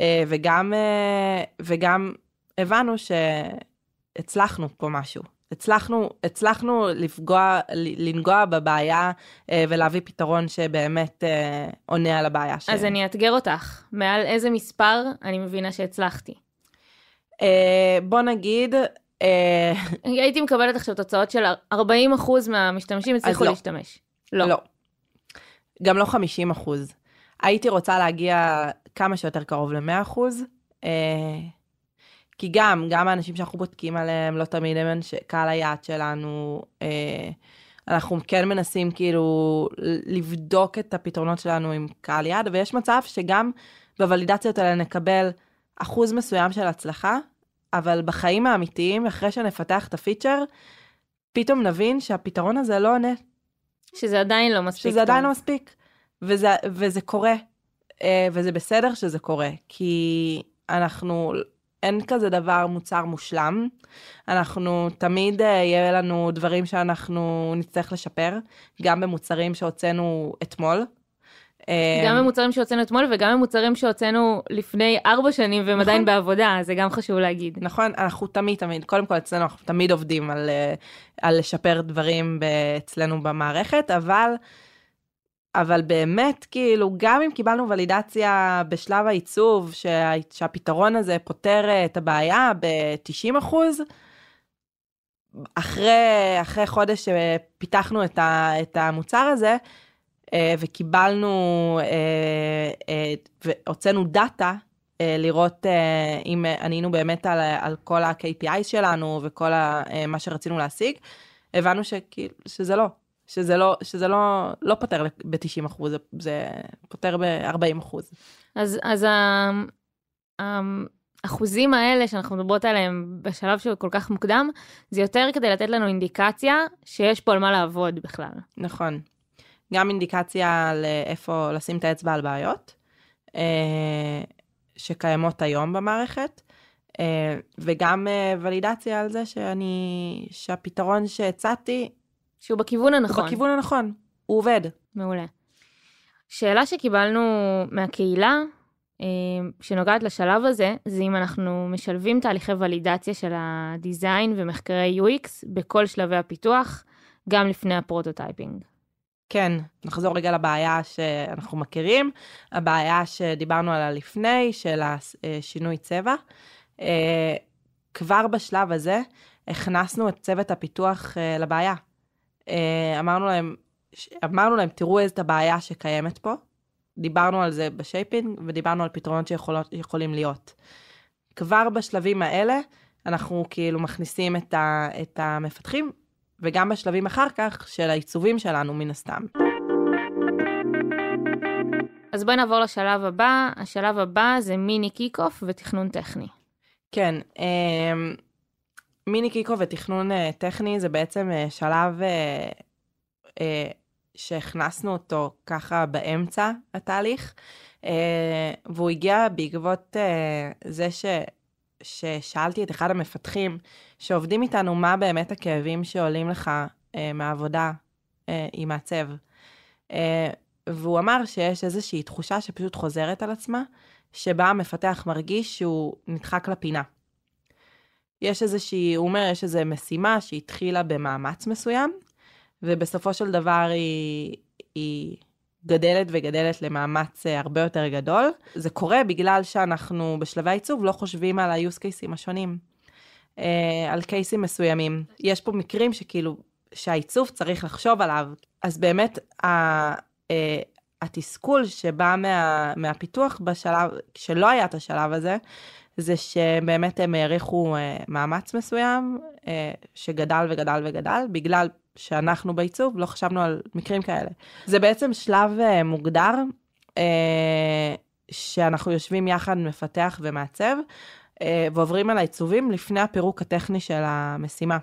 אה, וגם, אה, וגם הבנו שהצלחנו פה משהו. הצלחנו, הצלחנו לפגוע, לנגוע בבעיה אה, ולהביא פתרון שבאמת אה, עונה על הבעיה שלנו. אז אני אאתגר אותך, מעל איזה מספר אני מבינה שהצלחתי. אה, בוא נגיד, הייתי מקבלת עכשיו תוצאות של 40% מהמשתמשים הצליחו לא. להשתמש. לא. לא. גם לא 50 אחוז. הייתי רוצה להגיע כמה שיותר קרוב ל-100 אחוז. כי גם, גם האנשים שאנחנו בודקים עליהם, לא תמיד הם אנשי- קהל היעד שלנו. אה, אנחנו כן מנסים כאילו לבדוק את הפתרונות שלנו עם קהל יעד, ויש מצב שגם בוולידציות האלה נקבל אחוז מסוים של הצלחה, אבל בחיים האמיתיים, אחרי שנפתח את הפיצ'ר, פתאום נבין שהפתרון הזה לא עונה שזה עדיין לא מספיק טוב. שזה עדיין לא מספיק. וזה, וזה קורה, אה, וזה בסדר שזה קורה, כי אנחנו, אין כזה דבר מוצר מושלם. אנחנו, תמיד אה, יהיה לנו דברים שאנחנו נצטרך לשפר, גם במוצרים שהוצאנו אתמול. אה, גם במוצרים שהוצאנו אתמול וגם במוצרים שהוצאנו לפני ארבע שנים והם עדיין בעבודה, זה גם חשוב להגיד. נכון, אנחנו תמיד תמיד, קודם כל אצלנו אנחנו תמיד עובדים על, אה, על לשפר דברים אצלנו במערכת, אבל, אבל באמת, כאילו, גם אם קיבלנו ולידציה בשלב העיצוב, שה, שהפתרון הזה פותר אה, את הבעיה ב-90 אחוז, אחרי, אחרי חודש שפיתחנו את, ה, את המוצר הזה, אה, וקיבלנו, אה, והוצאנו דאטה, לראות אם ענינו באמת על, על כל ה-KPI שלנו וכל ה, מה שרצינו להשיג, הבנו שכאילו, שזה לא, שזה לא, שזה לא, לא פותר ב-90 אחוז, זה, זה פותר ב-40 אחוז. אז, אז האחוזים האלה שאנחנו מדברות עליהם בשלב שהוא כל כך מוקדם, זה יותר כדי לתת לנו אינדיקציה שיש פה על מה לעבוד בכלל. נכון. גם אינדיקציה לאיפה לשים את האצבע על בעיות, אה, שקיימות היום במערכת, אה, וגם אה, ולידציה על זה שאני, שהפתרון שהצעתי שהוא בכיוון הנכון. הוא בכיוון הנכון, הוא עובד. מעולה. שאלה שקיבלנו מהקהילה, אה, שנוגעת לשלב הזה, זה אם אנחנו משלבים תהליכי ולידציה של ה design ומחקרי UX בכל שלבי הפיתוח, גם לפני ה prototyping. כן, נחזור רגע לבעיה שאנחנו מכירים, הבעיה שדיברנו עליה לפני, של השינוי צבע. אה, כבר בשלב הזה הכנסנו את צוות הפיתוח אה, לבעיה. אה, אמרנו להם, אמרנו להם, תראו את הבעיה שקיימת פה. דיברנו על זה בשייפינג ודיברנו על פתרונות שיכולים להיות. כבר בשלבים האלה אנחנו כאילו מכניסים את, ה, את המפתחים וגם בשלבים אחר כך של העיצובים שלנו מן הסתם. אז בואי נעבור לשלב הבא. השלב הבא זה mini kick-off ותכנון טכני. כן, אה, mini kick-off ותכנון אה, טכני זה בעצם אה, שלב אה, שהכנסנו אותו ככה באמצע התהליך, והוא הגיע בעקבות זה ש... ששאלתי את אחד המפתחים שעובדים איתנו מה באמת הכאבים שעולים לך מהעבודה עם מעצב. והוא אמר שיש איזושהי תחושה שפשוט חוזרת על עצמה, שבה המפתח מרגיש שהוא נדחק לפינה. יש איזושהי, הוא אומר, יש איזו משימה שהתחילה במאמץ מסוים, ובסופו של דבר היא, היא גדלת וגדלת למאמץ אה, הרבה יותר גדול. זה קורה בגלל שאנחנו בשלבי העיצוב לא חושבים על ה-use cases השונים, אה, על קייסים מסוימים. יש פה מקרים שכאילו, שהעיצוב צריך לחשוב עליו. אז באמת, ה, אה, התסכול שבא מה, מהפיתוח בשלב, כשלא היה את השלב הזה, זה שבאמת הם העריכו אה, מאמץ מסוים, אה, שגדל וגדל וגדל, בגלל שאנחנו בעיצוב לא חשבנו על מקרים כאלה. זה בעצם שלב אה, מוגדר, שאנחנו יושבים יחד, מפתח ומעצב, ועוברים על העיצובים לפני הפירוק הטכני של המשימה.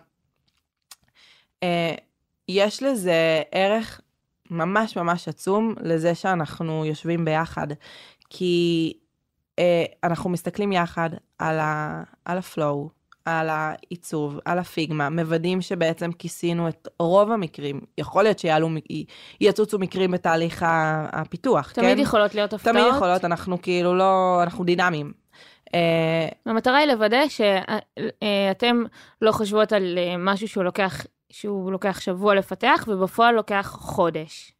יש לזה ערך ממש ממש עצום לזה שאנחנו יושבים ביחד, כי אנחנו מסתכלים יחד על, ה, על הפלואו, על העיצוב, על הפיגמה, מוודאים שבעצם כיסינו את רוב המקרים. יכול להיות שיעלו, יצוצו מקרים בתהליך הפיתוח, תמיד כן? יכולות להיות הפתעות. תמיד יכולות, אנחנו כאילו לא, אנחנו דינמיים. אה, המטרה היא לוודא שאתם לא חושבות על אה, משהו שהוא לוקח, שהוא לוקח שבוע לפתח, ובפועל לוקח חודש.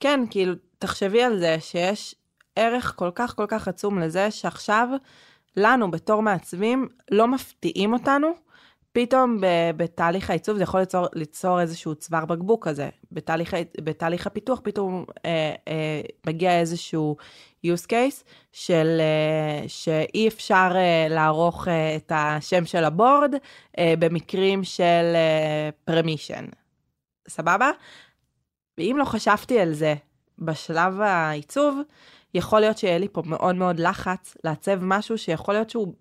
כן, כאילו, תחשבי על זה שיש ערך כל כך כל כך עצום לזה שעכשיו לנו בתור מעצבים לא מפתיעים אותנו. פתאום ב- בתהליך העיצוב זה יכול ליצור, ליצור איזשהו צוואר בקבוק כזה. בתהליך, בתהליך הפיתוח פתאום אה, אה, מגיע איזשהו use case של אה, שאי אפשר אה, לערוך אה, את השם של הבורד אה, במקרים של אה, permission. סבבה? ואם לא חשבתי על זה בשלב העיצוב, יכול להיות שיהיה לי פה מאוד מאוד לחץ לעצב משהו שיכול להיות שהוא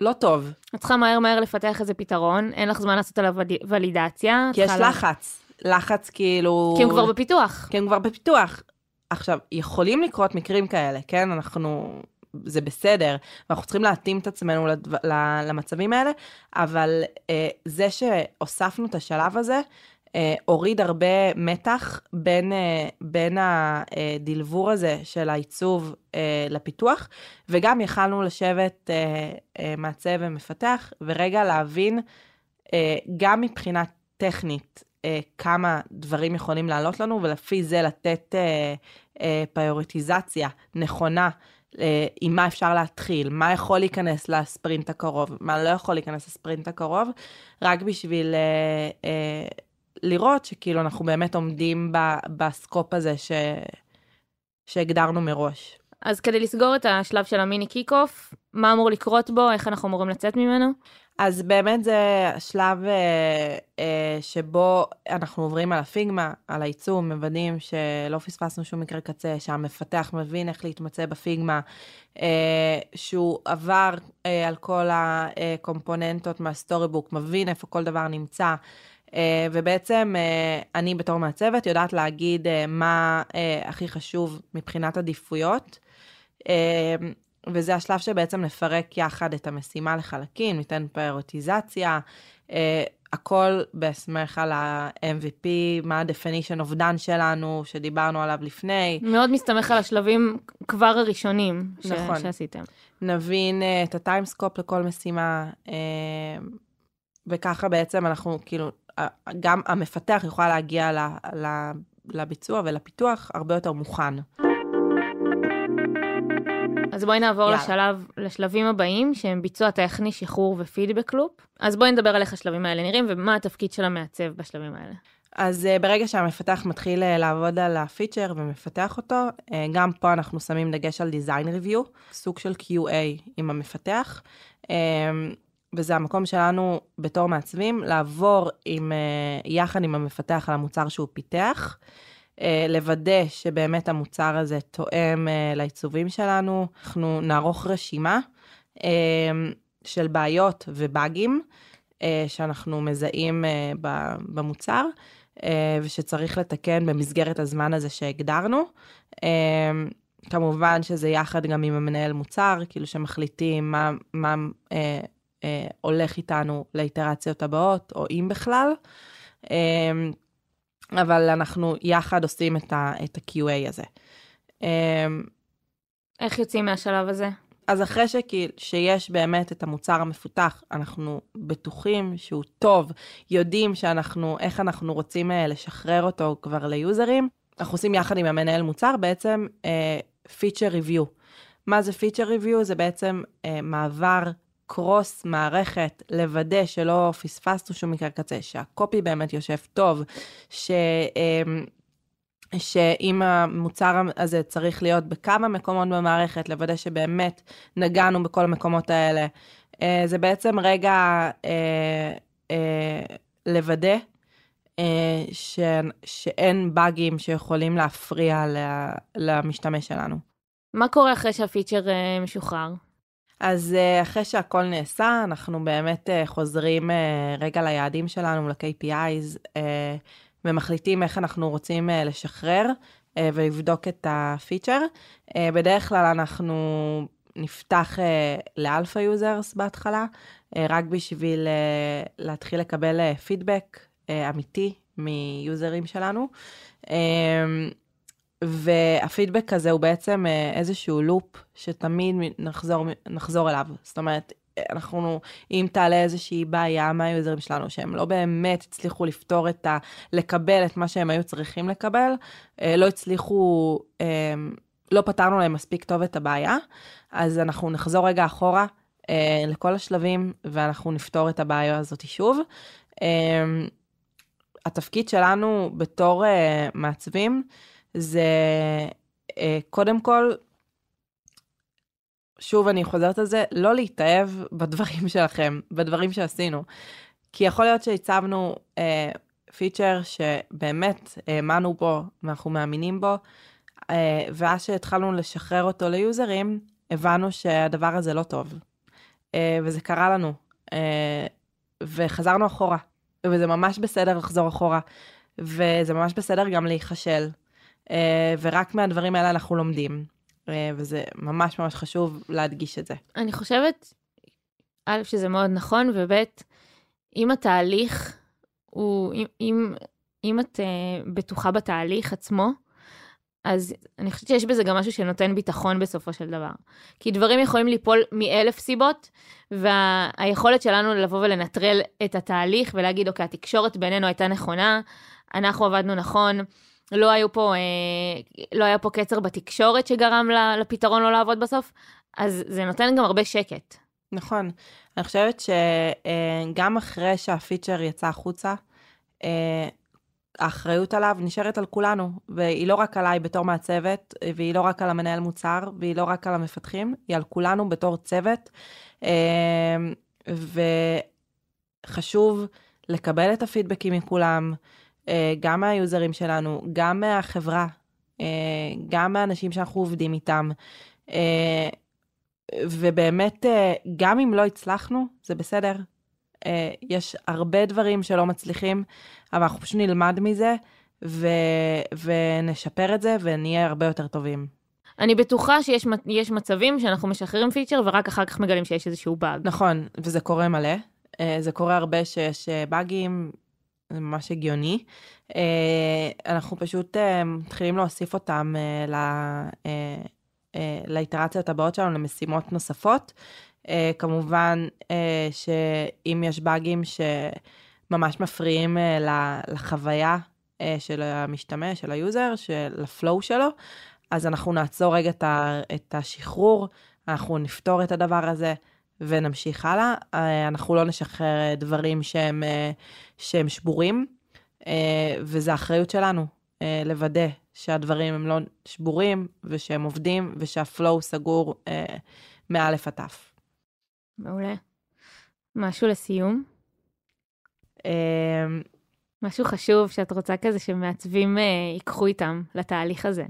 לא טוב, את צריכה מהר מהר לפתח איזה פתרון, אין לך זמן לעשות עליו וליד- ולידציה. כי יש לה- לחץ. לחץ כאילו... כי הם כבר בפיתוח. כי הם כבר בפיתוח. עכשיו, יכולים לקרות מקרים כאלה, כן? אנחנו... זה בסדר, ואנחנו צריכים להתאים את עצמנו לדו, למצבים האלה, אבל אה, זה שהוספנו את השלב הזה, אה, הוריד הרבה מתח בין, אה, בין הדלבור הזה של העיצוב אה, לפיתוח, וגם יכלנו לשבת אה, אה, מעצב ומפתח, ורגע להבין, אה, גם מבחינה טכנית, אה, כמה דברים יכולים לעלות לנו, ולפי זה לתת אה, אה, פריוריטיזציה נכונה. אה, עם מה אפשר להתחיל, מה יכול להיכנס לספרינט הקרוב, מה לא יכול להיכנס לספרינט הקרוב, רק בשביל אה, אה, לראות שכאילו אנחנו באמת עומדים ב, ב scope הזה ש, שהגדרנו מראש. אז כדי לסגור את השלב של ה mini kick-off, מה אמור לקרות בו, איך אנחנו אמורים לצאת ממנו? אז באמת זה השלב אה, אה, שבו אנחנו עוברים על הפיגמה, על העיצוב, מוודאים שלא פספסנו שום מקרה קצה, שהמפתח מבין איך להתמצא בפיגמה, אה, שהוא עבר אה, על כל הקומפוננטות מהסטורי בוק, מבין איפה כל דבר נמצא. אה, ובעצם אה, אני בתור מעצבת יודעת להגיד אה, מה הכי חשוב מבחינת עדיפויות. וזה השלב שבעצם נפרק יחד את המשימה לחלקים, ניתן פריוריטיזציה, אה, הכל בהסמך על ה-MVP, מה ה-definition of done שלנו, שדיברנו עליו לפני. מאוד מסתמך על השלבים כבר הראשונים ש- נכון. שעשיתם. נבין אה, את הטיימסקופ לכל משימה, וככה בעצם אנחנו כאילו, גם המפתח יוכל להגיע ל, ל, לביצוע ולפיתוח הרבה יותר מוכן. אז בואי נעבור יאללה. לשלב, לשלבים הבאים, שהם ביצוע טכני, שחרור ופידבק לופ. אז בואי נדבר על איך השלבים האלה נראים, ומה התפקיד של המעצב בשלבים האלה. אז uh, ברגע שהמפתח מתחיל uh, לעבוד על הפיצ'ר ומפתח אותו, uh, גם פה אנחנו שמים דגש על design review, סוג של QA עם המפתח, וזה המקום שלנו בתור מעצבים לעבור עם, uh, יחד עם המפתח על המוצר שהוא פיתח, uh, לוודא שבאמת המוצר הזה תואם uh, לעיצובים שלנו, אנחנו נערוך רשימה של בעיות ובאגים. שאנחנו מזהים במוצר, אה, ושצריך לתקן במסגרת הזמן הזה שהגדרנו. אה, כמובן שזה יחד גם עם המנהל מוצר, כאילו שמחליטים מה, מה אה, אה, הולך איתנו לאיטרציות הבאות, או אם בכלל. אה, אבל אנחנו יחד עושים את ה- את ה-QA הזה. אה, איך יוצאים מהשלב הזה? אז אחרי שכי, שיש באמת את המוצר המפותח, אנחנו בטוחים שהוא טוב, יודעים שאנחנו, איך אנחנו רוצים אה, לשחרר אותו כבר ליוזרים, אנחנו עושים יחד עם המנהל מוצר בעצם פיצ'ר uh, ריוויו. מה זה פיצ'ר ריוויו? זה בעצם uh, מעבר קרוס מערכת, לוודא שלא פספסנו שום מקרה קצה, שהקופי באמת יושב טוב, ש... Uh, שאם המוצר הזה צריך להיות בכמה מקומות במערכת, לוודא שבאמת נגענו בכל המקומות האלה. אה, זה בעצם רגע אה, אה, לוודא ש, שאין באגים שיכולים להפריע למשתמש שלנו. מה קורה אחרי שהפיצ'ר משוחרר? אז אחרי שהכל נעשה, אנחנו באמת חוזרים רגע ליעדים שלנו, ל-KPIs. ומחליטים איך אנחנו רוצים אה, לשחרר אה, ולבדוק את הפיצ'ר. אה, בדרך כלל אנחנו נפתח ל alpha users בהתחלה, רק בשביל להתחיל לקבל פידבק אמיתי מיוזרים שלנו. והפידבק הזה הוא בעצם איזשהו לופ שתמיד נחזור, נחזור אליו. זאת אומרת, אנחנו, אם תעלה איזושהי בעיה מהיוזרים שלנו, שהם לא באמת הצליחו לפתור את ה... לקבל את מה שהם היו צריכים לקבל, אה, לא הצליחו, אה, לא פתרנו להם מספיק טוב את הבעיה, אז אנחנו נחזור רגע אחורה אה, לכל השלבים, ואנחנו נפתור את הבעיה הזאת שוב. התפקיד שלנו בתור מעצבים, זה קודם כל שוב, אני חוזרת על זה, לא להתאהב בדברים שלכם, בדברים שעשינו. כי יכול להיות שהצבנו אה, פיצ'ר שבאמת האמנו בו, ואנחנו מאמינים בו, אה, ואז שהתחלנו לשחרר אותו ליוזרים, הבנו שהדבר הזה לא טוב. אה, וזה קרה לנו. אה, וחזרנו אחורה. וזה ממש בסדר לחזור אחורה. וזה ממש בסדר גם להיכשל. אה, ורק מהדברים האלה אנחנו לומדים. אה, וזה ממש ממש חשוב להדגיש את זה. אני חושבת, א', שזה מאוד נכון, וב', אם התהליך הוא, אם, אם, אם את uh, בטוחה בתהליך עצמו, אז אני חושבת שיש בזה גם משהו שנותן ביטחון בסופו של דבר. כי דברים יכולים ליפול מאלף סיבות, והיכולת שלנו לבוא ולנטרל את התהליך ולהגיד, אוקיי, התקשורת בינינו הייתה נכונה, אנחנו עבדנו נכון, לא היו פה, אה, לא היה פה קצר בתקשורת שגרם לפתרון לא לעבוד בסוף, אז זה נותן גם הרבה שקט. נכון. אני חושבת שגם אחרי שהפיצ'ר יצא החוצה, אה, האחריות עליו נשארת על כולנו, והיא לא רק עליי בתור מעצבת, והיא לא רק על המנהל מוצר, והיא לא רק על המפתחים, היא על כולנו בתור צוות. אה, וחשוב לקבל את הפידבקים מכולם, אה, גם מהיוזרים שלנו, גם מהחברה, אה, גם מהאנשים שאנחנו עובדים איתם. אה, ובאמת, גם אם לא הצלחנו, זה בסדר. יש הרבה דברים שלא מצליחים, אבל אנחנו פשוט נלמד מזה ו... ונשפר את זה ונהיה הרבה יותר טובים. אני בטוחה שיש מצבים שאנחנו משחררים פיצ'ר ורק אחר כך מגלים שיש איזשהו באג. נכון, וזה קורה מלא. זה קורה הרבה שיש באגים, זה ממש הגיוני. אה, אנחנו פשוט אה, מתחילים להוסיף אותם אה, לאיטרציות הבאות שלנו, למשימות נוספות. כמובן שאם יש באגים שממש מפריעים לחוויה של המשתמש, של ה user, של ה flow שלו, אז אנחנו נעצור רגע את השחרור, אנחנו נפתור את הדבר הזה. ונמשיך הלאה. אה, אנחנו לא נשחרר דברים שהם, אה, שהם שבורים, אה, וזו אחריות שלנו לוודא שהדברים הם לא שבורים ושהם עובדים ושה flow סגור מאלף עד תף. מעולה. משהו לסיום? משהו חשוב שאת רוצה כזה שמעצבים ייקחו איתם לתהליך הזה.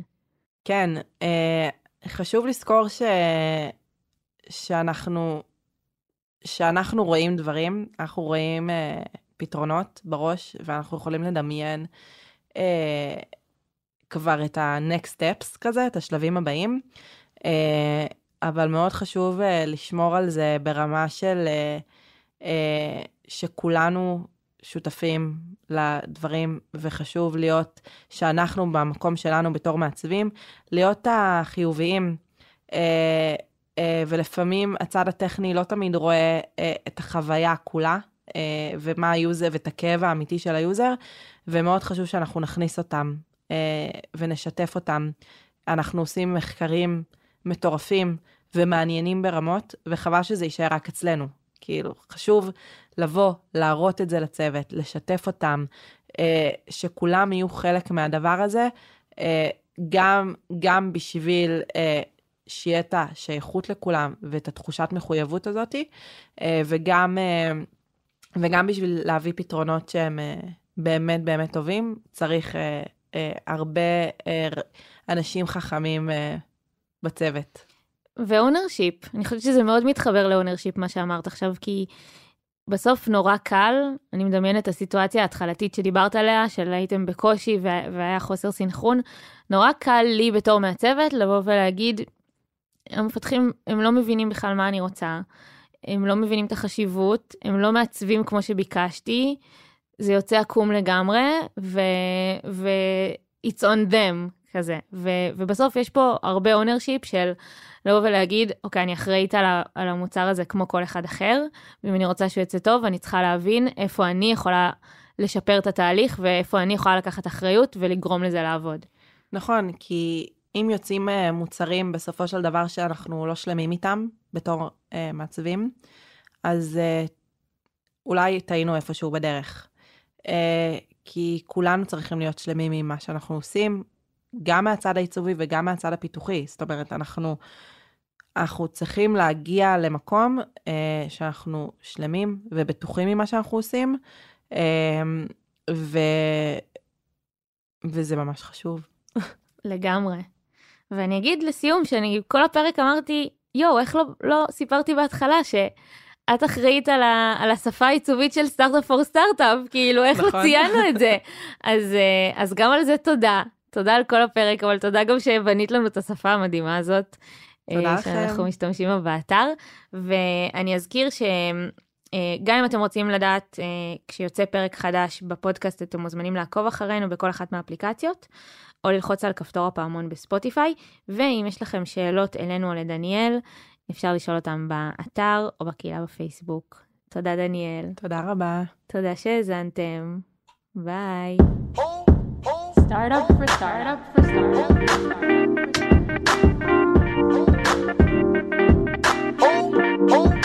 כן, חשוב לזכור ש... שאנחנו שאנחנו רואים דברים, אנחנו רואים אה, פתרונות בראש, ואנחנו יכולים לדמיין אה, כבר את ה-next steps כזה, את השלבים הבאים, אה, אבל מאוד חשוב אה, לשמור על זה ברמה של אה, אה, שכולנו שותפים לדברים, וחשוב להיות, שאנחנו במקום שלנו בתור מעצבים, להיות החיוביים. אה, ולפעמים הצד הטכני לא תמיד רואה אה, את החוויה כולה, אה, ומה ה user ואת הכאב האמיתי של ה user, ומאוד חשוב שאנחנו נכניס אותם אה, ונשתף אותם. אנחנו עושים מחקרים מטורפים ומעניינים ברמות, וחבל שזה יישאר רק אצלנו. כאילו, חשוב לבוא, להראות את זה לצוות, לשתף אותם, אה, שכולם יהיו חלק מהדבר הזה, אה, גם, גם בשביל שיהיה את השייכות לכולם ואת התחושת מחויבות הזאת, אה, וגם, אה, וגם בשביל להביא פתרונות שהם אה, באמת באמת טובים, צריך הרבה אנשים חכמים בצוות. ו ownership, אני חושבת שזה מאוד מתחבר ל ownership מה שאמרת עכשיו, כי בסוף נורא קל, אני מדמיינת את הסיטואציה ההתחלתית שדיברת עליה, של הייתם בקושי וה- והיה חוסר סינכרון, נורא קל לי בתור מעצבת לבוא ולהגיד, המפתחים, הם לא מבינים בכלל מה אני רוצה, הם לא מבינים את החשיבות, הם לא מעצבים כמו שביקשתי, זה יוצא עקום לגמרי, ו... ו... it's on them כזה. ו... ובסוף יש פה הרבה ownership של לבוא ולהגיד, אוקיי, אני אחראית על, ה... על המוצר הזה כמו כל אחד אחר, ואם אני רוצה שהוא יצא טוב, אני צריכה להבין איפה אני יכולה לשפר את התהליך, ואיפה אני יכולה לקחת אחריות ולגרום לזה לעבוד. נכון, כי אם יוצאים אה, מוצרים בסופו של דבר שאנחנו לא שלמים איתם בתור אה, מעצבים, אז אה, אולי טעינו איפשהו בדרך. אה, כי כולנו צריכים להיות שלמים עם מה שאנחנו עושים, גם מהצד העיצובי וגם מהצד הפיתוחי. זאת אומרת, אנחנו, אנחנו צריכים להגיע למקום אה, שאנחנו שלמים ובטוחים ממה שאנחנו עושים, אה, ו, וזה ממש חשוב. לגמרי. ואני אגיד לסיום שאני כל הפרק אמרתי, יואו, איך לא, לא סיפרתי בהתחלה שאת אחראית על, ה, על השפה העיצובית של סטארט-אפ פור סטארט-אפ, כאילו, איך לא נכון. ציינו את זה? אז, אה, אז גם על זה תודה. תודה על כל הפרק, אבל תודה גם שבנית לנו את השפה המדהימה הזאת. תודה אה, לכם. שאנחנו משתמשים בה באתר. ואני אזכיר ש... אה, גם אם אתם רוצים לדעת אה, כשיוצא פרק חדש בפודקאסט, אתם מוזמנים לעקוב אחרינו בכל אחת מהאפליקציות, או ללחוץ על כפתור הפעמון בספוטיפיי, ואם יש לכם שאלות אלינו או לדניאל, אפשר לשאול אותם באתר או בקהילה בפייסבוק. תודה, דניאל. תודה רבה. תודה שהאזנתם. ביי. Startup for startup for startup. For startup.